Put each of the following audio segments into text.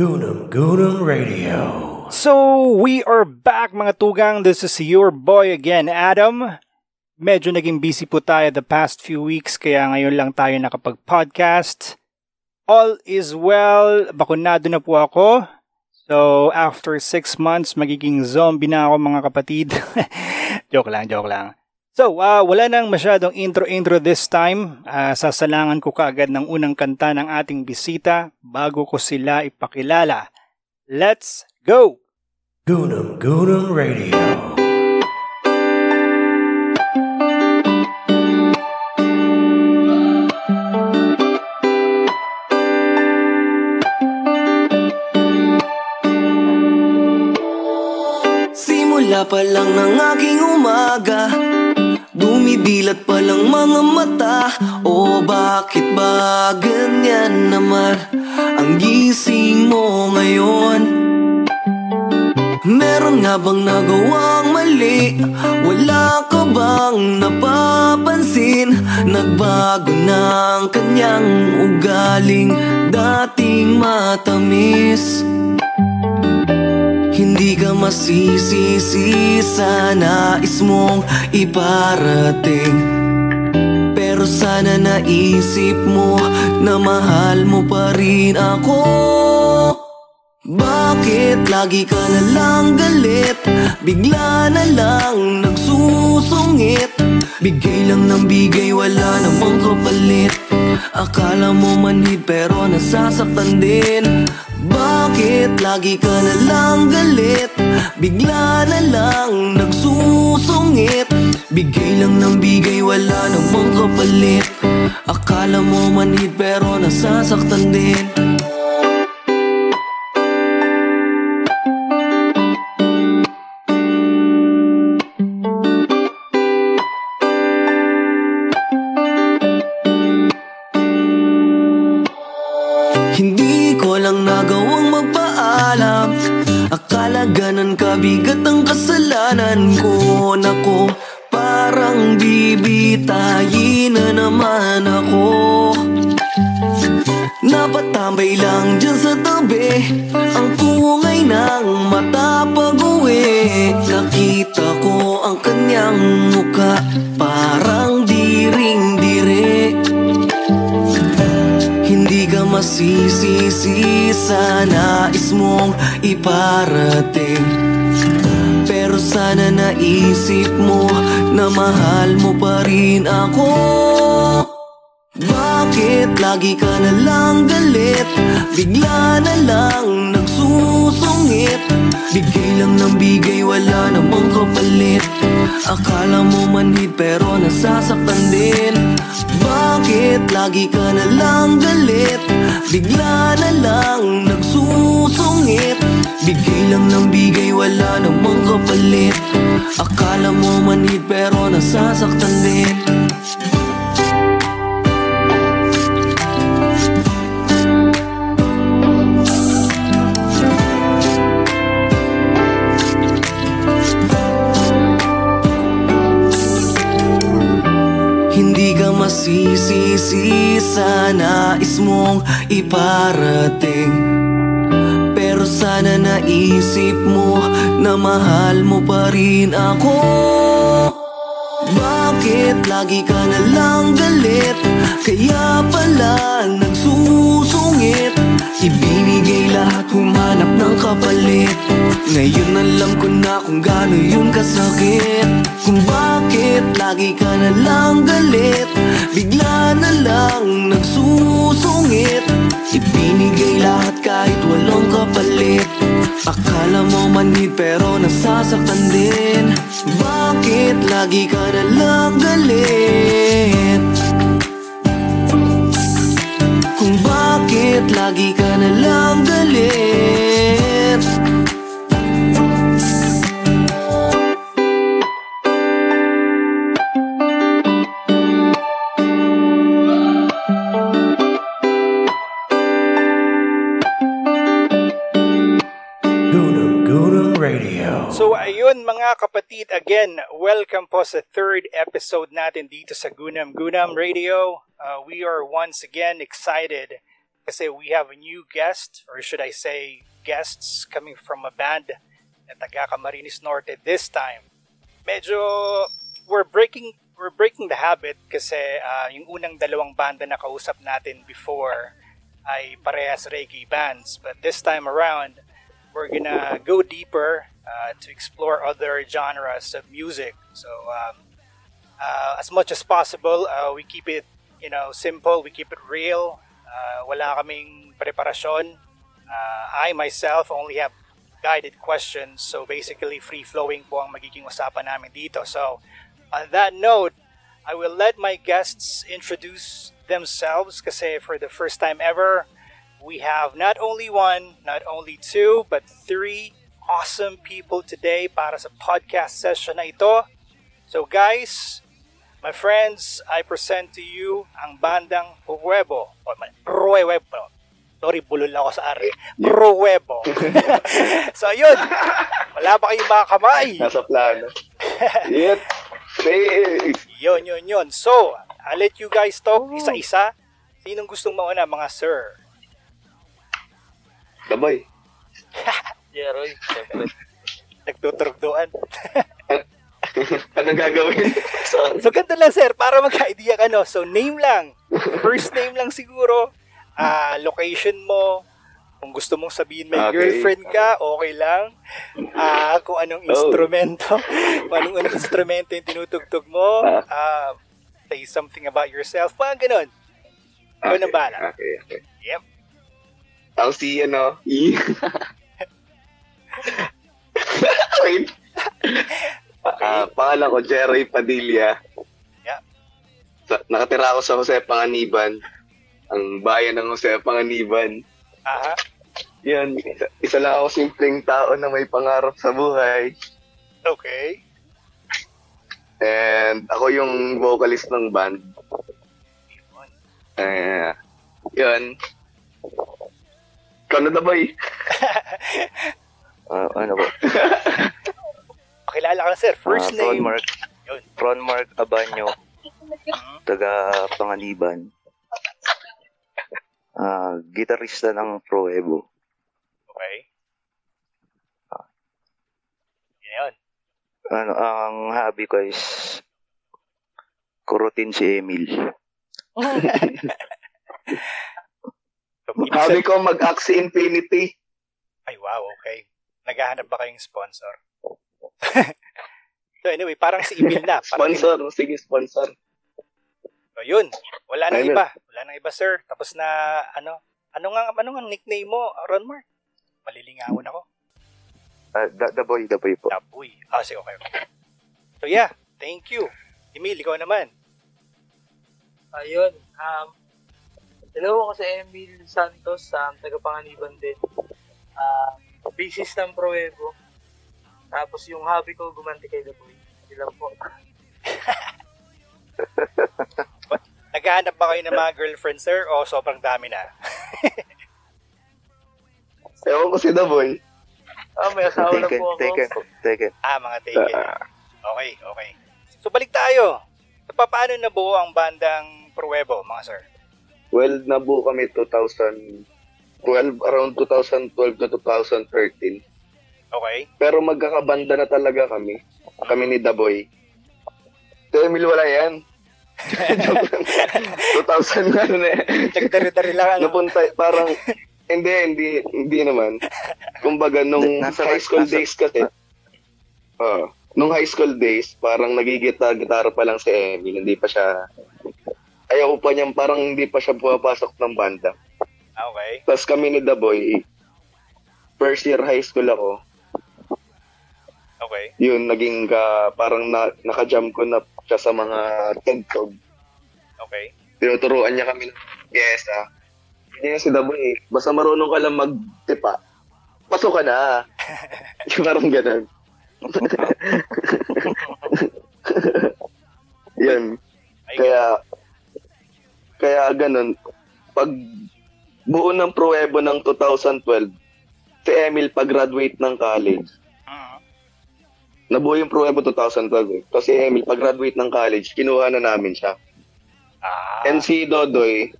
Goonam Goonam Radio. So, we are back mga tugang. This is your boy again, Adam. Medyo naging busy po tayo the past few weeks kaya ngayon lang tayo nakapag-podcast. All is well. Bakunado na po ako. So, after six months, magiging zombie na ako mga kapatid. joke lang, joke lang. So, uh, wala nang masyadong intro-intro this time. Uh, sasalangan ko kaagad ng unang kanta ng ating bisita bago ko sila ipakilala. Let's go! Goonam Goonam Radio. Simula pa lang ng aking umaga Dumidilat pa lang mga mata O bakit ba ganyan naman Ang gising mo ngayon Meron nga bang nagawang mali? Wala ka bang napapansin? Nagbago ng kanyang ugaling dating matamis hindi ka masisisi sa nais mong iparating. Pero sana naisip mo na mahal mo pa rin ako. Bakit lagi ka na lang galit? Bigla na lang nagsusungit. Bigay lang ng bigay, wala namang kapalit Akala mo manhid pero nasasaktan din. Bakit lagi ka na lang galit? Bigla na lang nagsusungit. Bigay lang ng bigay, wala namang kapalit. Akala mo manhid pero nasasaktan din masisisi sa nais mong iparating. Pero sana naisip mo na mahal mo pa rin ako. Bakit lagi ka na lang galit? Bigla na lang nagsusungit Bigay lang ng bigay, wala namang kapalit. Akala mo manhid pero nasasaktan din. Bakit lagi ka na lang galit? Bigla na lang nagsusungit. Bigay lang ng bigay, wala namang kapalit. Akala mo manhid pero nasasaktan din masisisi sa nais mong iparating. Pero sana naisip mo na mahal mo pa rin ako. Bakit lagi ka na lang galit? Kaya pala nagsusungit. Ibinigay lahat humanap ng kapalit Ngayon alam ko na kung gaano yun kasakit. Kung bakit lagi ka na lang galit. Bigla na lang nagsusungit. Ibinigay lahat kahit walang kapalit. Akala mo manhid pero nasasaktan din. Bakit lagi ka na lang galit? Kung bakit lagi ka na lang galit mga kapatid, again, welcome po sa third episode natin dito sa Gunam Gunam Radio. Uh, we are once again excited kasi we have a new guest, or should I say, guests coming from a band na taga Camarines Norte this time. Medyo we're breaking we're breaking the habit kasi ah, yung unang dalawang banda na kausap natin before ay parehas reggae bands. But this time around, we're gonna go deeper uh, to explore other genres of music. So um, uh, as much as possible, uh, we keep it you know simple. We keep it real. Uh, wala kaming preparasyon. Uh, I myself only have guided questions. So basically, free flowing po ang magiging usapan namin dito. So on that note, I will let my guests introduce themselves kasi for the first time ever, we have not only one, not only two, but three awesome people today para sa podcast session na ito. So guys, my friends, I present to you ang bandang Ruebo. O, man, Ruebo. Sorry, bulol ako sa ari. Ruebo. so yun, wala ba kayong mga kamay? Nasa plano. Yet, say, Yun, yun, yun. So, I'll let you guys talk isa-isa. Sinong gustong mauna, mga sir? Dabay. Jeroy, syempre. Nagtuturugduan. Anong gagawin? Sorry. so, ganito lang, sir, para magka-idea ka, no? So, name lang. First name lang siguro. Ah, location mo. Kung gusto mong sabihin may Okay. girlfriend ka, okay lang. Ah, kung anong Oh. instrumento, kung anong, anong instrumento yung tinutugtog mo. Ah, say something about yourself. Mga ganun. Ikaw na bahala. Okay, okay. Yep. Ako si, ano, E. Wait. Ah, pangalan ko, Jerry Padilla. Yeah. Sa, nakatira ako sa Jose Panganiban. Ang bayan ng Jose Panganiban. Aha. Yan, isa, isa lang ako simpleng tao na may pangarap sa buhay. Okay. And ako yung vocalist ng band. Eh, yun. Ikaw na ba Ah, ano ba? Pakilala ka na, sir. First Ron name. Mark, Yun. Ron Mark Abanyo, taga Panganiban. Ah, gitarista ng Pro Evo. Okay. Yun. Ano, ang hobby ko is kurutin si Emil. So, ibig Sabi ko mag-Axie Infinity. Ay, wow, okay. Naghahanap ba kayong sponsor? so anyway, parang si Emil na. Parang Sponsor. Sige, sponsor. So, yun. Wala nang iba. Wala nang iba, sir. Tapos na, ano, ano nga, ano nga nickname mo, Ron Mark? Malilingawan ako. Ah, the, the boy, the boy po. Taboy. Ah, sige, okay. okay. So yeah, thank you. Emil, ikaw naman. Ayun. Um, hello ako si Emil Santos, um, taga-Panganiban din. Uh, basis ng Proevo. Tapos yung hobby ko, gumanti kay The Boy. Yun lang po. Naghahanap ba kayo ng mga girlfriend, sir? O sobrang dami na? Ewan ko si The Boy. Ah, may asawa na po ako. taken, taken. Ah, mga taken. Okay, okay. So balik tayo. So, paano nabuo ang bandang Pruebo, mga sir? Well, nabuo kami 2012, around 2012 to 2013. Okay. Pero magkakabanda na talaga kami. Kami ni The Boy. Si Emil wala yan. 2000 na ano na yan. Nagdari-dari lang, ano? Napunta, parang, hindi, hindi, hindi naman. Kumbaga, nung Nasa- high school nasa- days kasi, ah, nung high school days, parang nagigita-gitara pa lang si Emil, hindi pa siya, ayaw pa niya, parang hindi pa siya pumapasok ng banda. Okay. Tapos kami ni The Boy, first year high school ako, Okay. yun, naging ka, parang na, naka-jam ko na siya sa mga tugtog. Okay. Tinuturuan niya kami ng pyesa. Hindi niya si The Boy eh. Basta marunong ka lang magtipa. Pasok ka na. yung parang ganun. Yun. Ay, Kaya, kaya ganun. Pag buo ng Pro Evo ng 2012, si Emil pag-graduate ng college, Mhm. nabuo yung Pro Evo 2012 eh. Tapos si Emil pag-graduate ng college, kinuha na namin siya. Ah. And si Dodoy,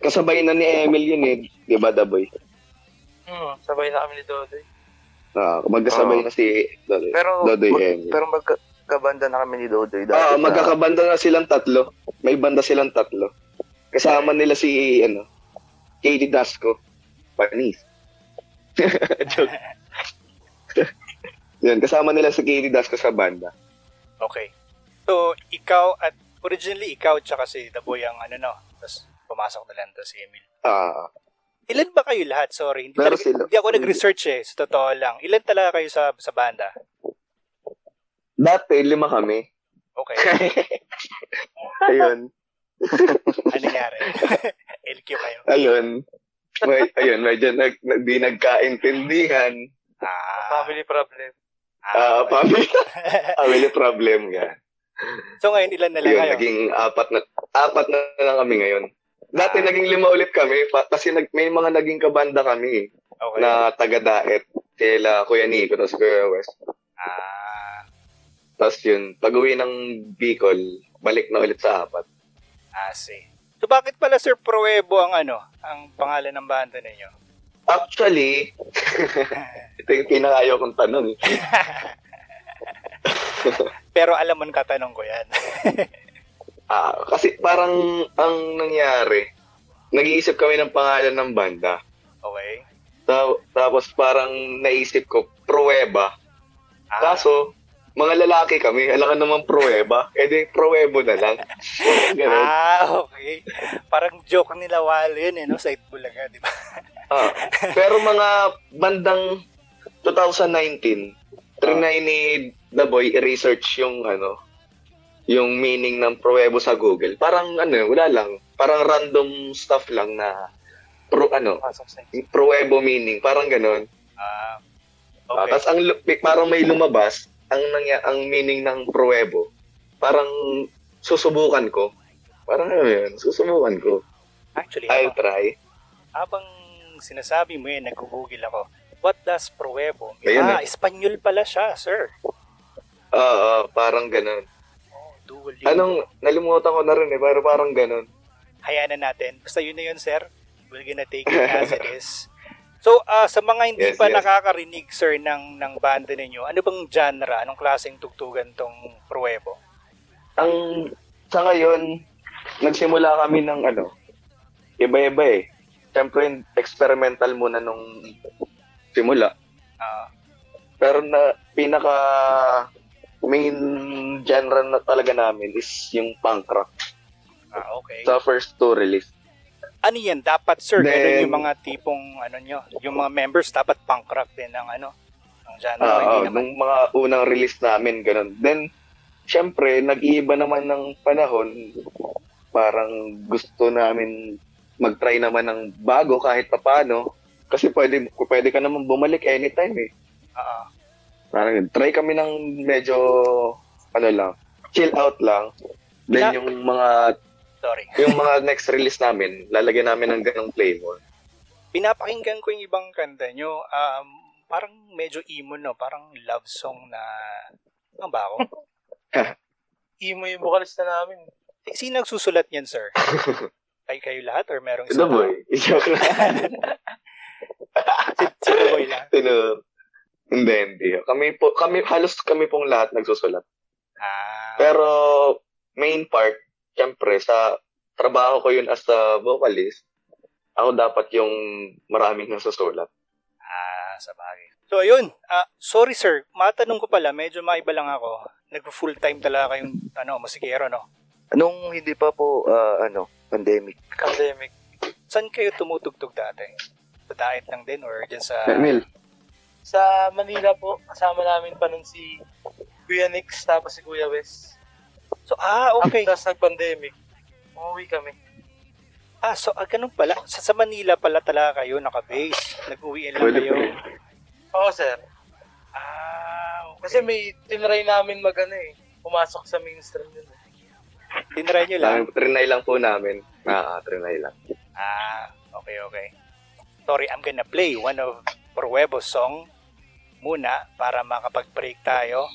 kasabay na ni Emil yun eh. Di ba, Daboy? Hmm, sabay na kami ni Dodoy. Ah, magkasabay Oo. na si Dodoy. Pero, Dodoy mag- Emil. pero magkabanda na kami ni Dodoy. dati Ah, sa- magkakabanda na silang tatlo. May banda silang tatlo. Kasama nila si, ano, Katie Dasco. Panis. Joke. Yun, kasama nila si Katie Dasco sa banda. Okay. So, ikaw at originally ikaw tsaka si The Boy ang ano no. Tapos pumasok na lang to si Emil. Ah, Ilan ba kayo lahat? Sorry. Hindi, talaga, sila. hindi ako nag-research eh. Sa totoo lang. Ilan talaga kayo sa sa banda? Dati, lima kami. Okay. Ayun. ano nangyari? LQ kayo. Ayun. May, ayun, medyo nag, nag, di nagkaintindihan. Ah. Family problem. Ah, family, family problem nga. so ngayon, ilan na lang Yun, kayo? naging apat na, apat na lang kami ngayon. Dati Ah. naging lima ulit kami, pa, kasi nag, may mga naging kabanda kami eh, Okay. na taga-daet. Sila Kuya Nico, tapos Kuya West. Ah. Tapos yun, pag uwi ng Bicol, balik na ulit sa apat. Ah, see. So bakit pala Sir Proebo ang ano, ang pangalan ng banda ninyo? Actually, ito yung pinakayaw kong tanong. eh. Pero alam mo katanong ko yan. Ah, kasi parang ang nangyari, nag-iisip kami ng pangalan ng banda. okay. Ta- tapos parang naisip ko, Prueba. Ah, Kaso, mga lalaki kami, alam ka naman Prueba. Eh di, Pruebo na lang. Ganun. ah, okay. Parang joke nila Walo yun eh, no? Sa Itbulaga, di ba? Ah, pero mga bandang 2019, trinay ni The Boy i-research yung ano, yung meaning ng Pruebo sa Google. Parang ano, wala lang. Parang random stuff lang na pro ano, sa Pruebo meaning, parang ganun. Ah, Ah, okay. Tapos ang parang may lumabas, ang nangya, ang meaning ng Pruebo, parang susubukan ko. Parang ano yun, susubukan ko. Actually, I'll habang, try. habang sinasabi mo yan, nag-google ako. What does mean? Ayun ah, Espanyol pala siya, sir. Oo, parang ganun. Oh, dual yun. Anong, nalimutan ko na rin eh, pero parang ganun. Hayaan na natin. Basta yun na yun, sir. We're gonna take it as it is. So, ah, sa mga hindi Yes, pa yes. nakakarinig, sir, ng, ng banda ninyo, ano bang genre? Anong klaseng tugtugan tong Proebo? Ang, sa ngayon, nagsimula kami ng ano, iba-iba eh. Siyempre, experimental muna nung simula. Ah, Pero na, pinaka main genre na talaga namin is yung punk rock. ah, okay. Sa first two release. Ano yan? Dapat, sir, ganun Then- yung mga tipong, ano nyo, yung mga members, dapat punk rock din ang ano, ang genre. Ah, hindi ah, naman. nung mga unang release namin, ganun. Then, syempre, nag-iiba naman ng panahon. Parang gusto namin mag-try naman ng bago kahit papano. Kasi pwede, pwede ka naman bumalik anytime eh. Ah. Parang try kami ng medyo, ano lang, chill out lang. Then yung mga, sorry. yung mga next release namin, lalagyan namin ng ganong flavor. Pinapakinggan ko yung ibang kanta nyo. Um, parang medyo emo, no? Parang love song na... Ano ba ako? Imo yung vocalista namin. Eh, Sino nagsusulat niyan, sir? Ay, kayo lahat or merong Ano isang boy? Joke lang. Si, si The Boy lang. Sino? Hindi, hindi. Kami po, kami, halos kami pong lahat nagsusulat. Ah, Pero, main part, syempre, sa trabaho ko yun as a vocalist, ako dapat yung maraming nasusulat. ah, sa bagay. So, ayun. Ah, sorry, sir. Matanong ko pala, medyo maiba lang ako. Nag-full time talaga kayong, ano, musikero, no? Nung hindi pa po, ah, ano, pandemic. Pandemic. Saan kayo tumutugtog dati? Sa diet lang din or dyan sa... Emil, Sa Manila po, kasama namin pa nun si Kuya Nix tapos si Kuya Wes. So, ah, okay. Tapos nag-pandemic, umuwi kami. Ah, so, ah, ganun pala. Sa, sa Manila pala talaga kayo naka-base. Nag-uwi lang Pwede kayo. pa. Oo, sir. Ah, okay. Kasi may tinry namin mag ano eh, pumasok sa mainstream yun. eh. Tinry nyo lang. Lang, trinay lang po namin. Ah, trinay lang. Ah, okay, okay. Sorry, I'm gonna play one of Prohuevo's song muna para makapag-break tayo.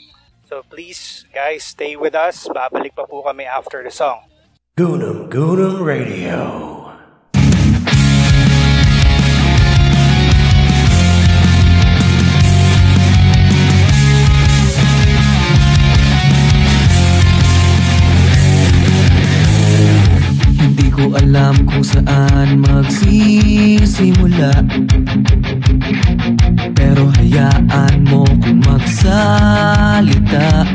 So please, guys, stay with us. Babalik pa po kami after the song. Goonam Goonam Radio. ko alam kung saan magsisimula pero hayaan mo kung magsalita.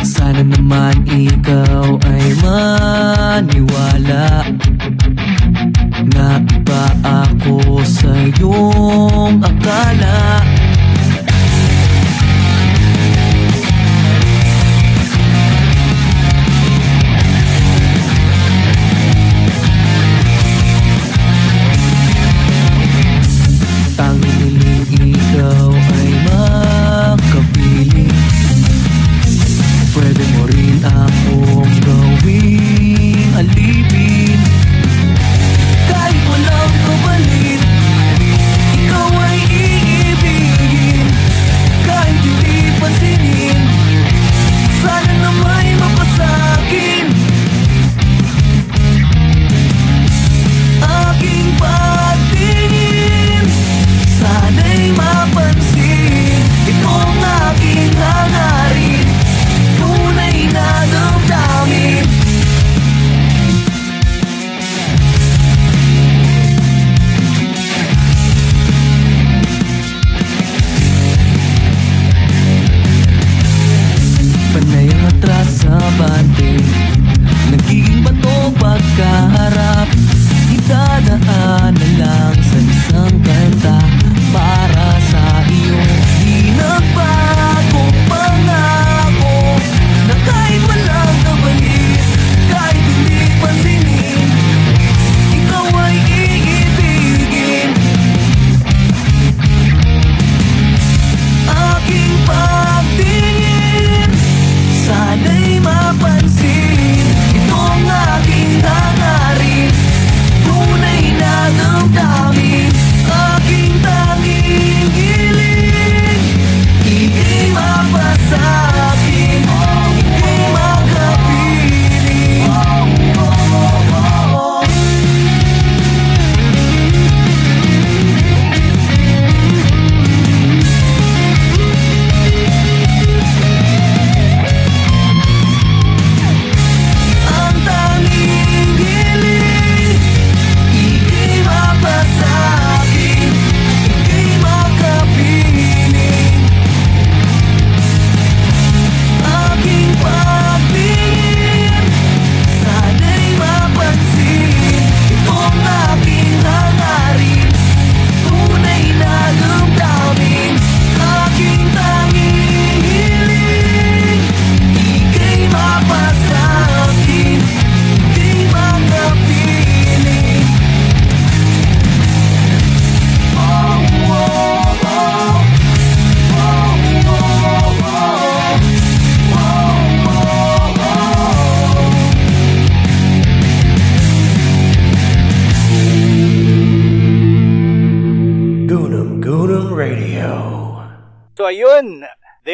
Sana naman ikaw ay maniwala Na iba ako sa iyong akala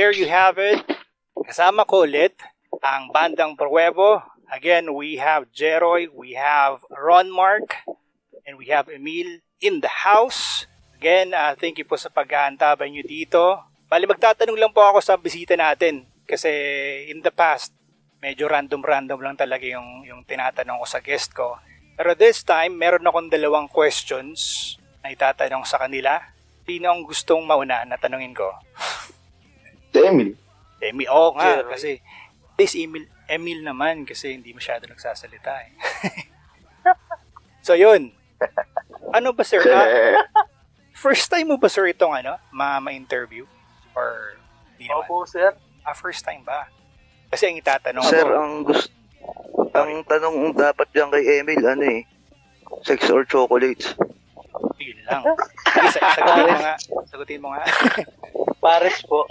there you have it. Kasama ko ulit ang bandang Pruebo. Again, we have Jeroy, we have Ron Mark, and we have Emil in the house. Again, uh, thank you po sa pag-aantabay nyo dito. Bali, magtatanong lang po ako sa bisita natin. Kasi in the past, medyo random-random lang talaga yung, yung tinatanong ko sa guest ko. Pero this time, meron akong dalawang questions na itatanong sa kanila. Sino ang gustong mauna na tanungin ko? Si Emil. Emil, oo nga, Jeroy. kasi this Emil, Emil naman kasi hindi masyado nagsasalita eh. so yun. Ano ba sir? Ah, first time mo ba sir itong ano, ma- ma-interview? Or di naman? Opo, sir. Ah, first time ba? Kasi ang itatanong Sir, ko, ang gusto... Ang tanong dapat dyan kay Emil, ano eh, sex or chocolates? yun lang. Sige, sagutin mo nga. Sagutin mo nga. Pares po.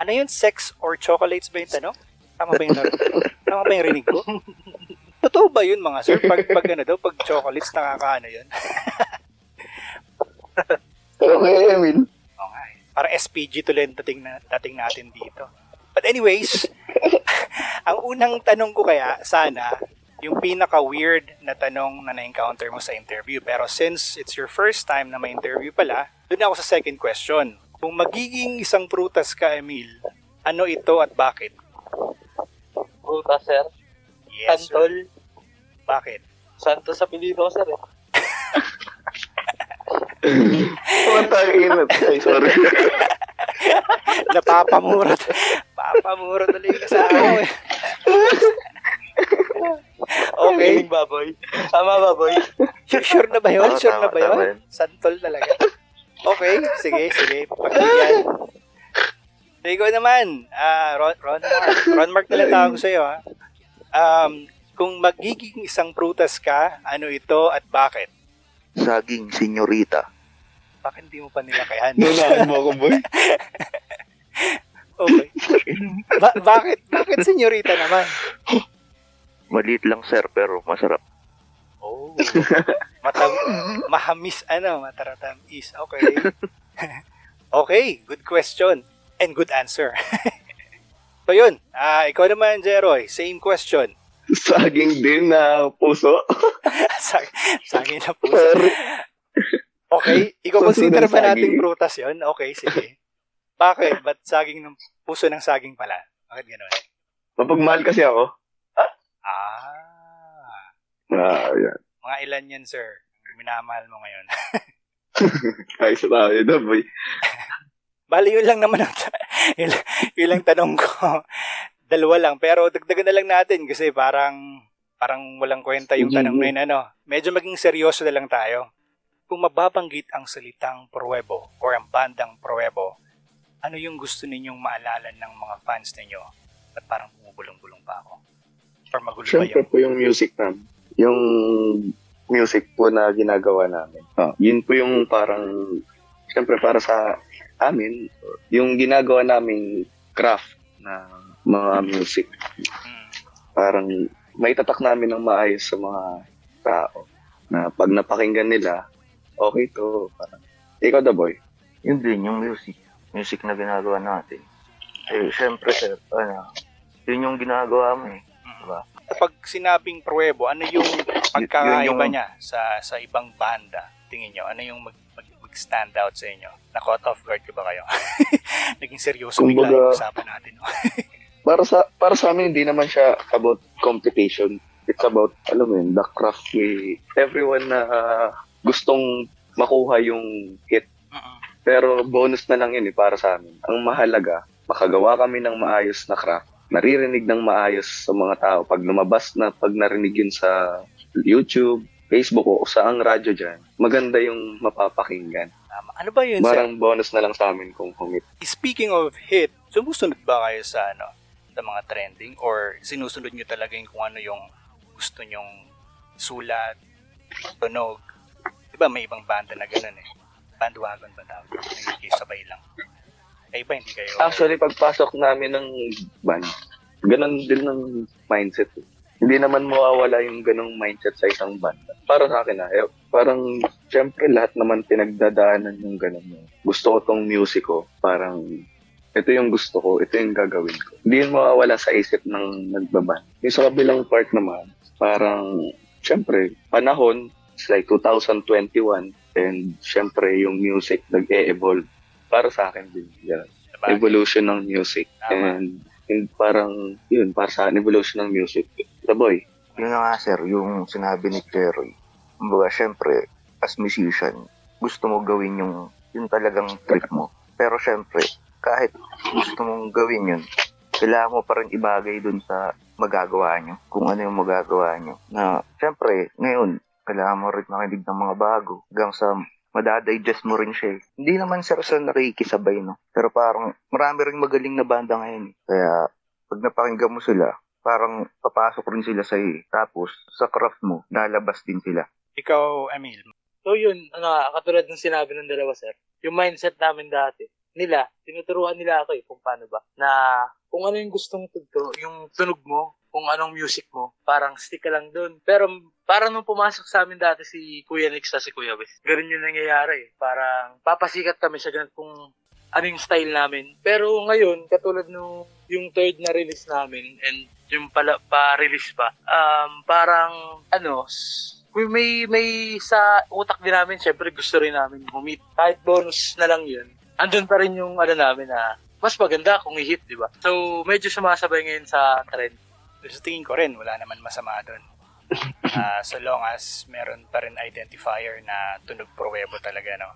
Ano yun? Sex or chocolates ba yung tanong? Tama ba yung, tama ba yung rinig ko? Totoo ba yun mga sir? Pag, pag ano daw, pag chocolates nakakaano yun? Pero kay Emil, Oo nga eh. Para SPG tuloy ang dating, na, dating natin dito. But anyways, ang unang tanong ko kaya, sana, yung pinaka-weird na tanong na na-encounter mo sa interview. Pero since it's your first time na may interview pala, doon ako sa second question. Kung magiging isang prutas ka, Emil, ano ito at bakit? Puta, sir. Yes, sir. Santol. Bakit? Santos sa pilido ko, sir. Eh. Pumatangin Ay, sorry. Napapamura. Papamura yung kasama eh. Okay. Baboy. Tama baboy. Sure, sure na ba yun? Oo, Sure na ba yun. Santol talaga. Okay, sige, sige. Pagbigyan. Ikaw naman, ah, Ron, Ron Mark. Ron Mark na lang tawag ko sa'yo, ha? Um, kung magiging isang prutas ka, ano ito at bakit? Saging, senyorita. Bakit hindi mo pa nilakayan? Nunahan mo ako, boy. Okay. Ba- bakit? Bakit senyorita naman? Maliit lang, sir, pero masarap. Oh. Matam mahamis ano, mataratamis. Okay. okay, good question and good answer. so yun, ah ikaw naman, Jeroy, same question. Saging din na puso. sa saging na puso. Okay, ikaw Puso consider ba nating prutas yun? Okay, sige. Bakit? Ba't saging ng puso ng saging pala? Bakit gano'n? mapagmahal kasi ako. Ah, Ah, yan. mga ilan yan, sir? Minamahal mo ngayon. Ay, sa tayo na, boy. Bali, yun lang naman ang, yun, yun lang tanong ko. Dalawa lang. Pero dagdagan na lang natin kasi parang, parang walang kwenta yung tanong na yun, ano. Medyo maging seryoso na lang tayo. Kung mababanggit ang salitang Pruebo or ang bandang Pruebo, ano yung gusto ninyong maalala ng mga fans ninyo? At parang bumubulong-bulong pa ako. Or magulo ba Siyempre yun? po yung music namin. Yung music po na ginagawa namin. Ah, yun po yung parang, siyempre para sa amin, yung ginagawa naming craft na mga music. Parang may tatak namin ng maayos sa mga tao. Na pag napakinggan nila, okay to. Parang, ikaw the boy. Yun din, yung music. Music na ginagawa natin. Eh, syempre, sir, ano, yun yung ginagawa mo eh. Kapag sinabing Pruebo, ano yung pagkakaiba yung- niya sa sa ibang banda? Tingin nyo, ano yung mag, mag, mag-stand out sa inyo? Na-caught off guard ko ba kayo? Naging seryoso bigla yung usapan natin. no? Para sa para sa amin, hindi naman siya about competition. It's about, alam mo yun, the craft way. Everyone na ah, gustong makuha yung hit Mm-mm. Pero bonus na lang yun eh, para sa amin. Ang mahalaga, makagawa kami ng maayos na craft. Naririnig ng maayos sa mga tao. Pag lumabas na, pag narinig yun sa YouTube, Facebook o saang radyo dyan, maganda yung mapapakinggan. Tama. Ano ba yun? Parang bonus na lang sa amin kung humit. Speaking of hit, sumusunod ba kayo sa ano sa mga trending or sinusunod nyo talaga yung kung ano yung gusto nyong sulat, tunog? Diba may ibang banda na ganun eh. Bandwagon ba tawag? Nakikisabay lang. Eh iba hindi kayo. Actually, pagpasok namin ng band, ganun din ng mindset. eh. Hindi naman mawawala yung ganong mindset sa isang banda. Para sa akin ah, eh, parang syempre lahat naman pinagdadaanan yung ganun. Gusto ko tong music ko, parang ito yung gusto ko, ito yung gagawin ko. Hindi yun mawawala sa isip ng nagbaban. Yung sa kabilang part naman, parang syempre, panahon, it's like 2021, and syempre yung music nag-e-evolve. Para sa akin din, yan Sabagay. evolution ng music. Tama. And, and parang, yun, para sa akin, evolution ng music. The boy. Yun na nga, sir, yung sinabi ni Jeroy. Kumbaga, syempre, as musician, gusto mo gawin yung, yung talagang trip mo. Pero syempre, kahit gusto mong gawin yun, kailangan mo pa rin ibagay dun sa magagawa nyo. Kung ano yung magagawa nyo. Na, syempre, ngayon, kailangan mo rin makinig ng mga bago. Hanggang sa madadigest mo rin siya. eh. Hindi naman sir sa nakikisabay, no? Pero parang marami rin magaling na banda ngayon. eh. Kaya, pag napakinggan mo sila, parang papasok rin sila sa iyo. Tapos, sa craft mo, lalabas din sila. Ikaw, Emil. So yun, ano, katulad ng sinabi ng dalawa sir, yung mindset namin dati, nila, tinuturuan nila ako eh kung paano ba, na kung ano yung gustong tugto, yung tunog mo, kung anong music mo, parang stick ka lang dun. Pero parang nung pumasok sa amin dati si Kuya Nix at si Kuya Wes, ganun yung nangyayari. Parang papasikat kami sa ganun kung ano yung style namin. Pero ngayon, katulad nung yung third na release namin and yung pala, pa-release pa, um, parang, ano, kung may, may sa utak din namin, syempre gusto rin namin humit. Kahit bonus na lang yun, andun pa rin yung ano namin na mas maganda kung i-hit, di ba? So, medyo sumasabay ngayon sa trend. Sa tingin ko rin, wala naman masama doon. Ah, so long as meron pa rin identifier na tunog pruwebo talaga, no?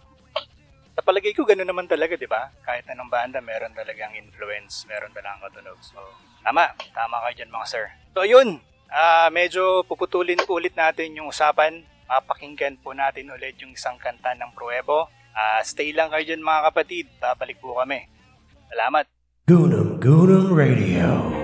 Sa palagay ko, gano'n naman talaga, di ba? Kahit anong banda, meron talagang influence, meron talagang katunog. So, tama. Tama kayo dyan, mga sir. So, yun. Ah, medyo puputulin po ulit natin yung usapan. Papakinggan po natin ulit yung isang kanta ng Pruebo. Ah, stay lang kayo dyan, mga kapatid. Babalik po kami. Salamat. Goonum Goonum Radio.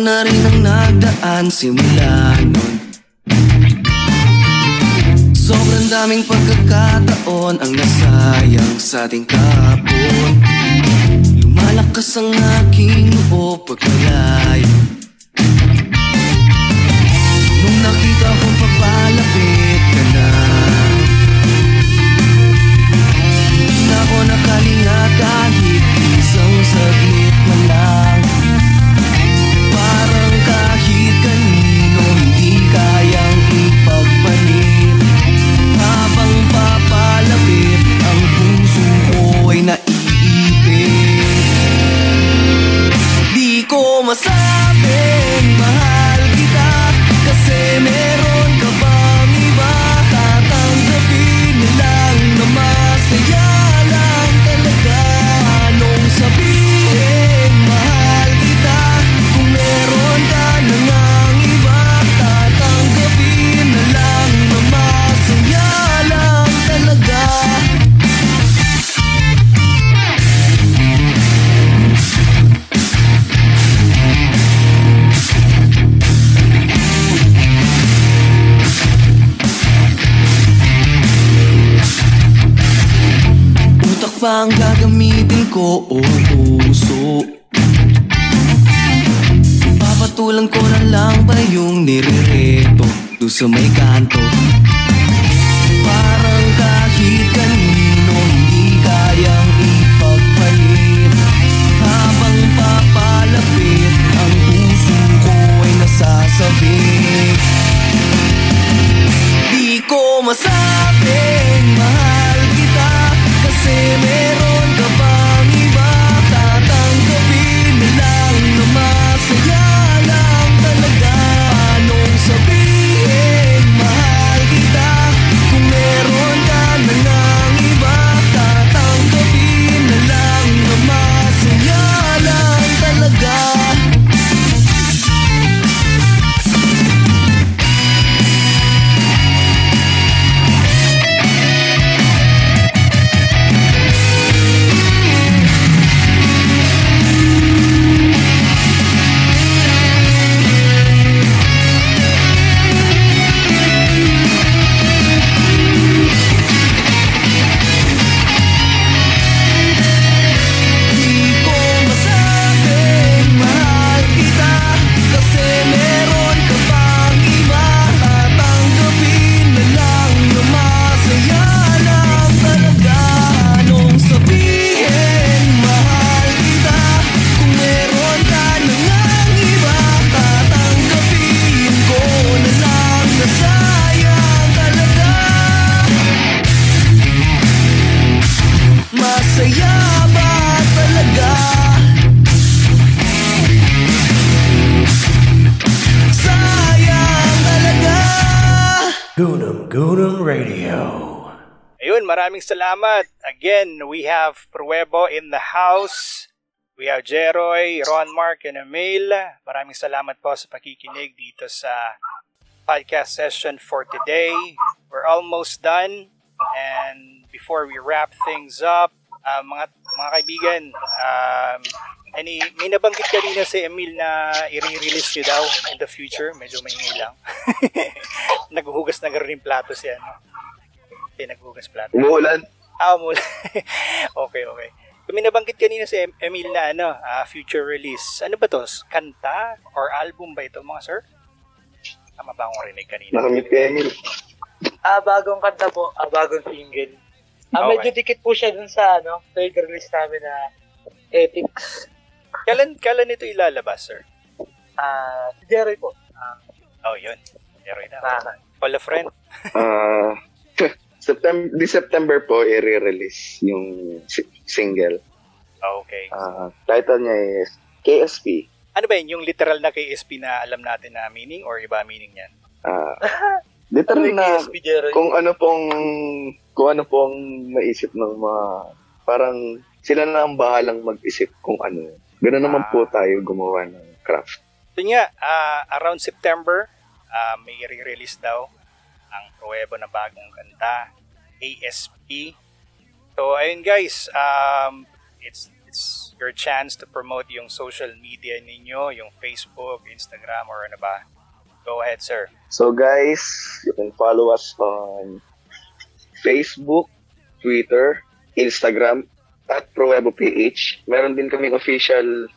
Taon na rin ang nagdaan simula nun. Sobrang daming pagkakataon ang nasayang sa ating kapon. Lumalakas ang aking noo ko o puso? Papatulan ko na lang ba yung nirireto Doon sa may kanto Goonum Radio. Ayun, maraming salamat. Again, we have Pruebo in the house. We have Jeroy, Ron Mark, and Emil. Maraming salamat po sa pakikinig dito sa podcast session for today. We're almost done. And before we wrap things up, ah, mga mga kaibigan, um, any, may nabanggit kanina si Emil na i-release nyo daw in the future. Medyo maingay lang. Naghuhugas na rin plato siya. No? Hindi, naghuhugas plato. Umuulan. Ah, mula. okay, okay. Kung may nabanggit kanina si Em- Emil na ano, ah, future release. Ano ba to? Kanta or album ba ito mga sir? Tama ba akong rinig kanina? Nakamit kay Emil. Ah, bagong kanta po, ah, bagong single. Ah, Okay. medyo dikit po siya dun sa ano, third release namin na Ethics. Kailan, kailan ito ilalabas, sir? Ah, si Jerry po. Ah, Oh, yun. Pero na. na, Pala friend. Ah, September, di September po i-release yung si- single. Okay. Ah, title niya is KSP. Ano ba yun? Yung literal na KSP na alam natin na meaning or iba meaning niyan? Ah, literal Ano na KSP Jerry? kung ano pong kung ano pong maisip ng mga parang sila na ang bahalang mag-isip kung ano. Ganoon naman Ah. po tayo gumawa ng craft. So nga, ah, around September, ah, may re-release daw ang Pruebo na bagong kanta, ASP. So ayun guys, um, it's it's your chance to promote yung social media ninyo, yung Facebook, Instagram, or ano ba. Go ahead, sir. So guys, you can follow us on Facebook, Twitter, Instagram, at Proebo PH. Meron din kaming official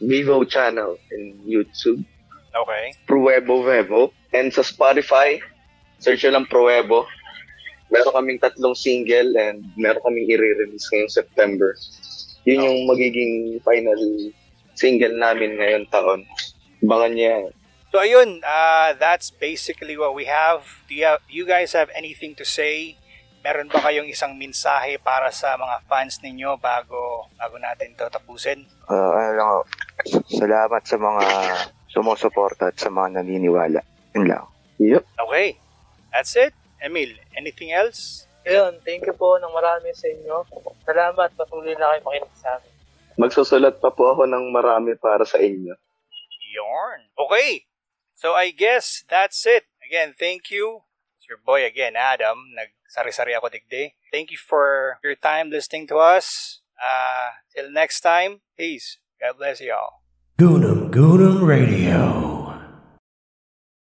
Vivo channel in YouTube, Okay. Proebo Vevo. And sa Spotify, search nyo lang Proebo. Meron kaming tatlong single and meron kaming i-release ngayong September. Yun yung magiging final single namin ngayon taon. Bangan niya. So ayun, uh, that's basically what we have. Do you, have, you guys have anything to say? Meron ba kayong isang mensahe para sa mga fans ninyo bago bago natin to tapusin? Ah, ano lang, oh, salamat sa mga sumusuporta at sa mga naniniwala. Yun lang. Yep. Okay. That's it. Emil, anything else? Ayun, thank you po ng marami sa inyo. Salamat, patuloy na kayo makinig sa amin. Magsusulat pa po ako ng marami para sa inyo. Yarn. Okay. So I guess that's it. Again, thank you. It's your boy again, Adam. Nagsari-sari ako digdi. Thank you for your time listening to us. Uh, till next time, peace. God bless you all. Goonum Goonum Radio.